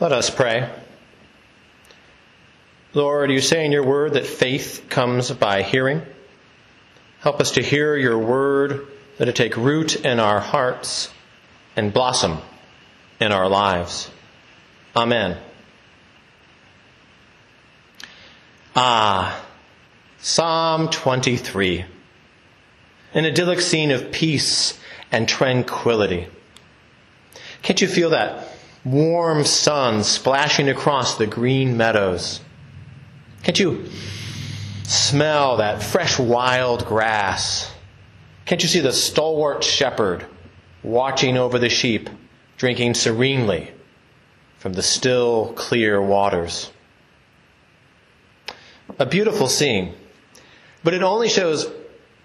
Let us pray. Lord, you say in your word that faith comes by hearing. Help us to hear your word, that it take root in our hearts and blossom in our lives. Amen. Ah, Psalm 23. An idyllic scene of peace and tranquility. Can't you feel that warm sun splashing across the green meadows? Can't you smell that fresh wild grass? Can't you see the stalwart shepherd watching over the sheep, drinking serenely from the still, clear waters? A beautiful scene, but it only shows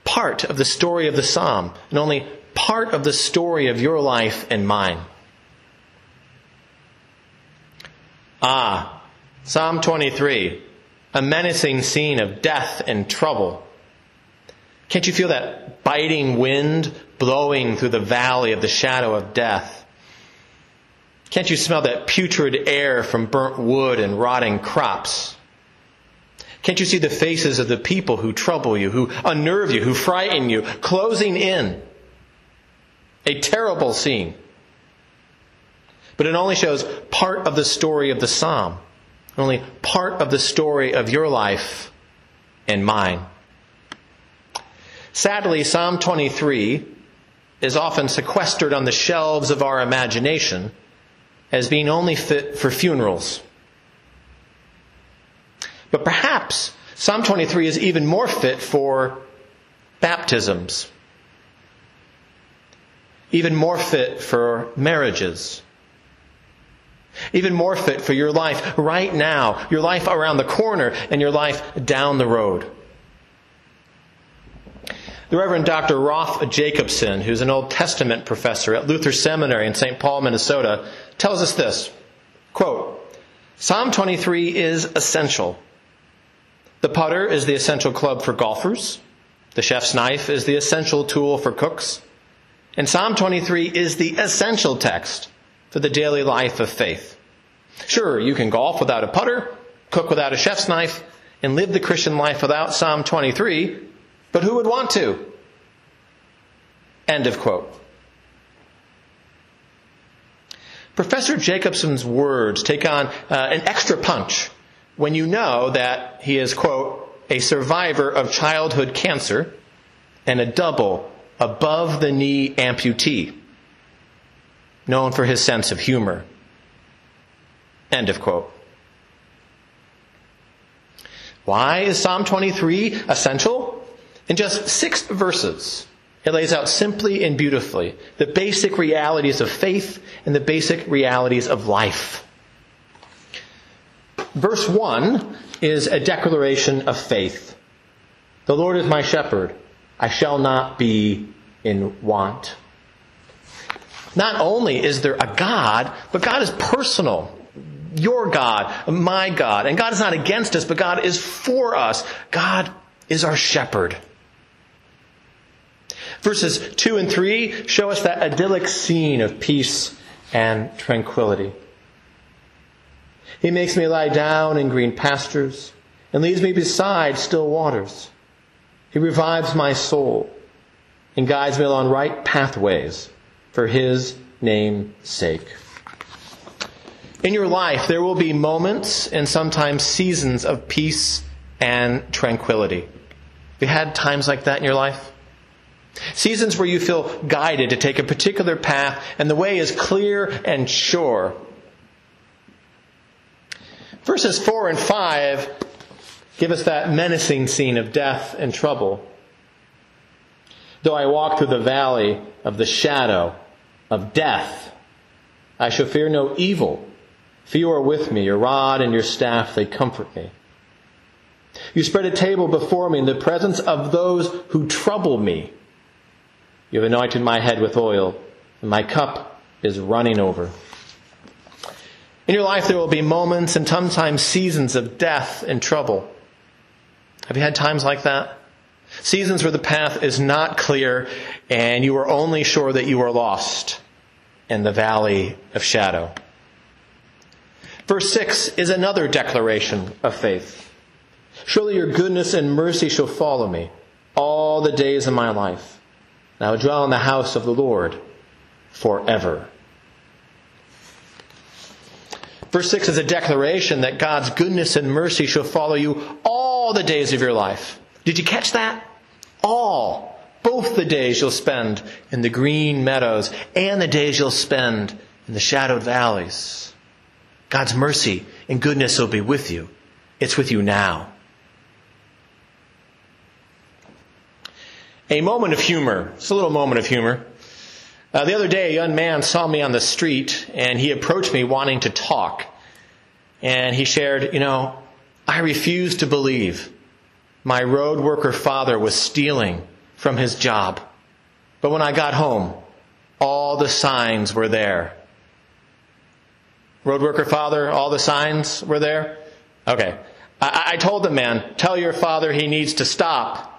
part of the story of the psalm and only part of the story of your life and mine. Ah, Psalm 23 a menacing scene of death and trouble. Can't you feel that biting wind blowing through the valley of the shadow of death? Can't you smell that putrid air from burnt wood and rotting crops? Can't you see the faces of the people who trouble you, who unnerve you, who frighten you, closing in? A terrible scene. But it only shows part of the story of the psalm only part of the story of your life and mine. Sadly, Psalm 23 is often sequestered on the shelves of our imagination as being only fit for funerals. But perhaps Psalm 23 is even more fit for baptisms, even more fit for marriages even more fit for your life right now, your life around the corner, and your life down the road. The Reverend Dr. Rolf Jacobson, who's an Old Testament professor at Luther Seminary in St. Paul, Minnesota, tells us this quote, Psalm 23 is essential. The putter is the essential club for golfers. The chef's knife is the essential tool for cooks. And Psalm 23 is the essential text for the daily life of faith. Sure, you can golf without a putter, cook without a chef's knife, and live the Christian life without Psalm 23, but who would want to? End of quote. Professor Jacobson's words take on uh, an extra punch when you know that he is, quote, a survivor of childhood cancer and a double above the knee amputee known for his sense of humor. End of quote. Why is Psalm 23 essential? In just six verses, it lays out simply and beautifully the basic realities of faith and the basic realities of life. Verse 1 is a declaration of faith. The Lord is my shepherd. I shall not be in want. Not only is there a God, but God is personal. Your God, my God. And God is not against us, but God is for us. God is our shepherd. Verses 2 and 3 show us that idyllic scene of peace and tranquility. He makes me lie down in green pastures and leads me beside still waters. He revives my soul and guides me along right pathways for his name's sake. In your life, there will be moments and sometimes seasons of peace and tranquility. Have you had times like that in your life? Seasons where you feel guided to take a particular path and the way is clear and sure. Verses 4 and 5 give us that menacing scene of death and trouble. Though I walk through the valley of the shadow of death. I shall fear no evil, for you are with me, your rod and your staff, they comfort me. You spread a table before me in the presence of those who trouble me. You have anointed my head with oil, and my cup is running over. In your life, there will be moments and sometimes seasons of death and trouble. Have you had times like that? Seasons where the path is not clear and you are only sure that you are lost in the valley of shadow. Verse 6 is another declaration of faith. Surely your goodness and mercy shall follow me all the days of my life. And I will dwell in the house of the Lord forever. Verse 6 is a declaration that God's goodness and mercy shall follow you all the days of your life. Did you catch that? All. Both the days you'll spend in the green meadows and the days you'll spend in the shadowed valleys. God's mercy and goodness will be with you. It's with you now. A moment of humor. It's a little moment of humor. Uh, the other day, a young man saw me on the street and he approached me wanting to talk. And he shared, you know, I refuse to believe my road worker father was stealing from his job. But when I got home, all the signs were there. Road worker father, all the signs were there? Okay. I, I told the man, tell your father he needs to stop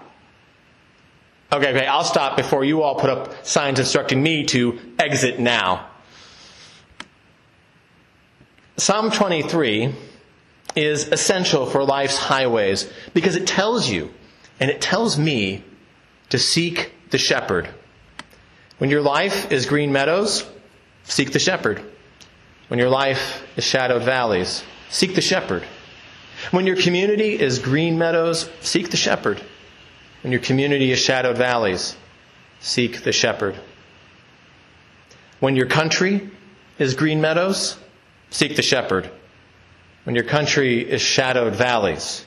Okay, okay, I'll stop before you all put up signs instructing me to exit now. Psalm 23 is essential for life's highways because it tells you and it tells me to seek the shepherd. When your life is green meadows, seek the shepherd. When your life is shadowed valleys, seek the shepherd. When your community is green meadows, seek the shepherd. When your community is shadowed valleys, seek the shepherd. When your country is green meadows, seek the shepherd. When your country is shadowed valleys,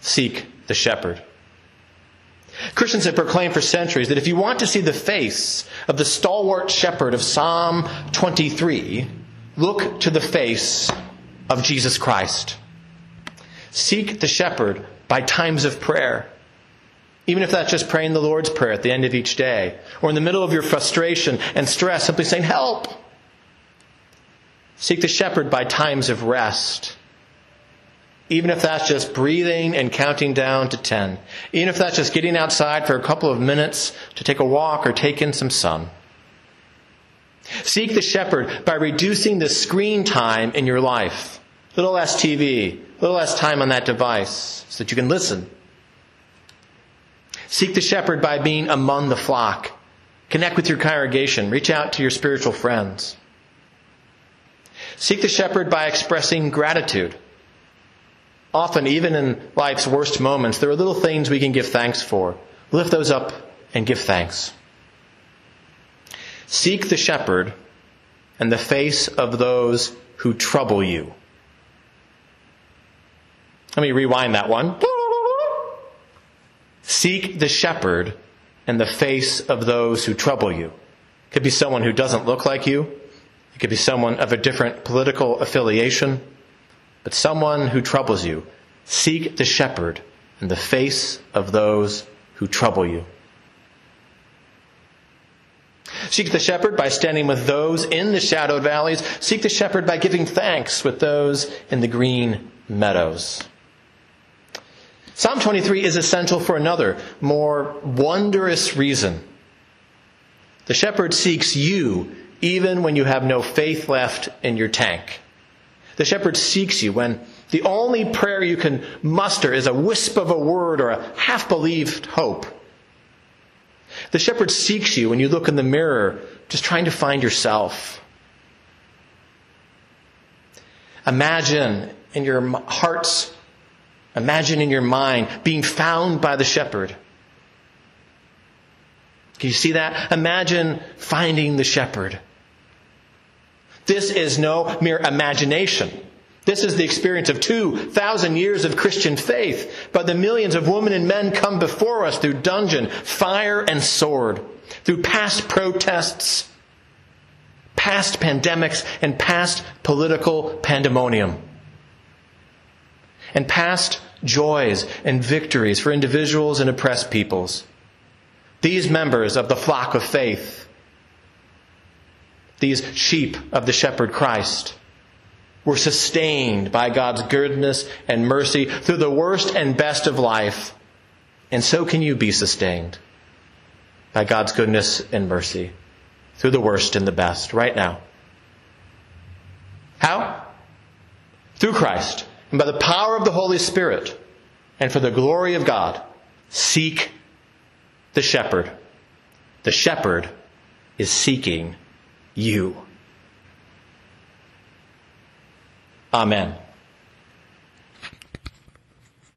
seek the shepherd. Christians have proclaimed for centuries that if you want to see the face of the stalwart shepherd of Psalm 23, look to the face of Jesus Christ. Seek the shepherd by times of prayer. Even if that's just praying the Lord's Prayer at the end of each day, or in the middle of your frustration and stress, simply saying, Help! Seek the shepherd by times of rest. Even if that's just breathing and counting down to 10. Even if that's just getting outside for a couple of minutes to take a walk or take in some sun. Seek the shepherd by reducing the screen time in your life. A little less TV, a little less time on that device, so that you can listen Seek the shepherd by being among the flock. Connect with your congregation. Reach out to your spiritual friends. Seek the shepherd by expressing gratitude. Often, even in life's worst moments, there are little things we can give thanks for. Lift those up and give thanks. Seek the shepherd and the face of those who trouble you. Let me rewind that one. Seek the shepherd and the face of those who trouble you. It could be someone who doesn't look like you. It could be someone of a different political affiliation. But someone who troubles you. Seek the shepherd in the face of those who trouble you. Seek the shepherd by standing with those in the shadowed valleys. Seek the shepherd by giving thanks with those in the green meadows. Psalm 23 is essential for another, more wondrous reason. The shepherd seeks you even when you have no faith left in your tank. The shepherd seeks you when the only prayer you can muster is a wisp of a word or a half believed hope. The shepherd seeks you when you look in the mirror just trying to find yourself. Imagine in your heart's Imagine in your mind being found by the shepherd. Can you see that? Imagine finding the shepherd. This is no mere imagination. This is the experience of 2,000 years of Christian faith. But the millions of women and men come before us through dungeon, fire, and sword, through past protests, past pandemics, and past political pandemonium and past joys and victories for individuals and oppressed peoples. These members of the flock of faith, these sheep of the shepherd Christ, were sustained by God's goodness and mercy through the worst and best of life. And so can you be sustained by God's goodness and mercy through the worst and the best right now. How? through Christ and by the power of the Holy Spirit and for the glory of God, seek the shepherd. The shepherd is seeking you. Amen.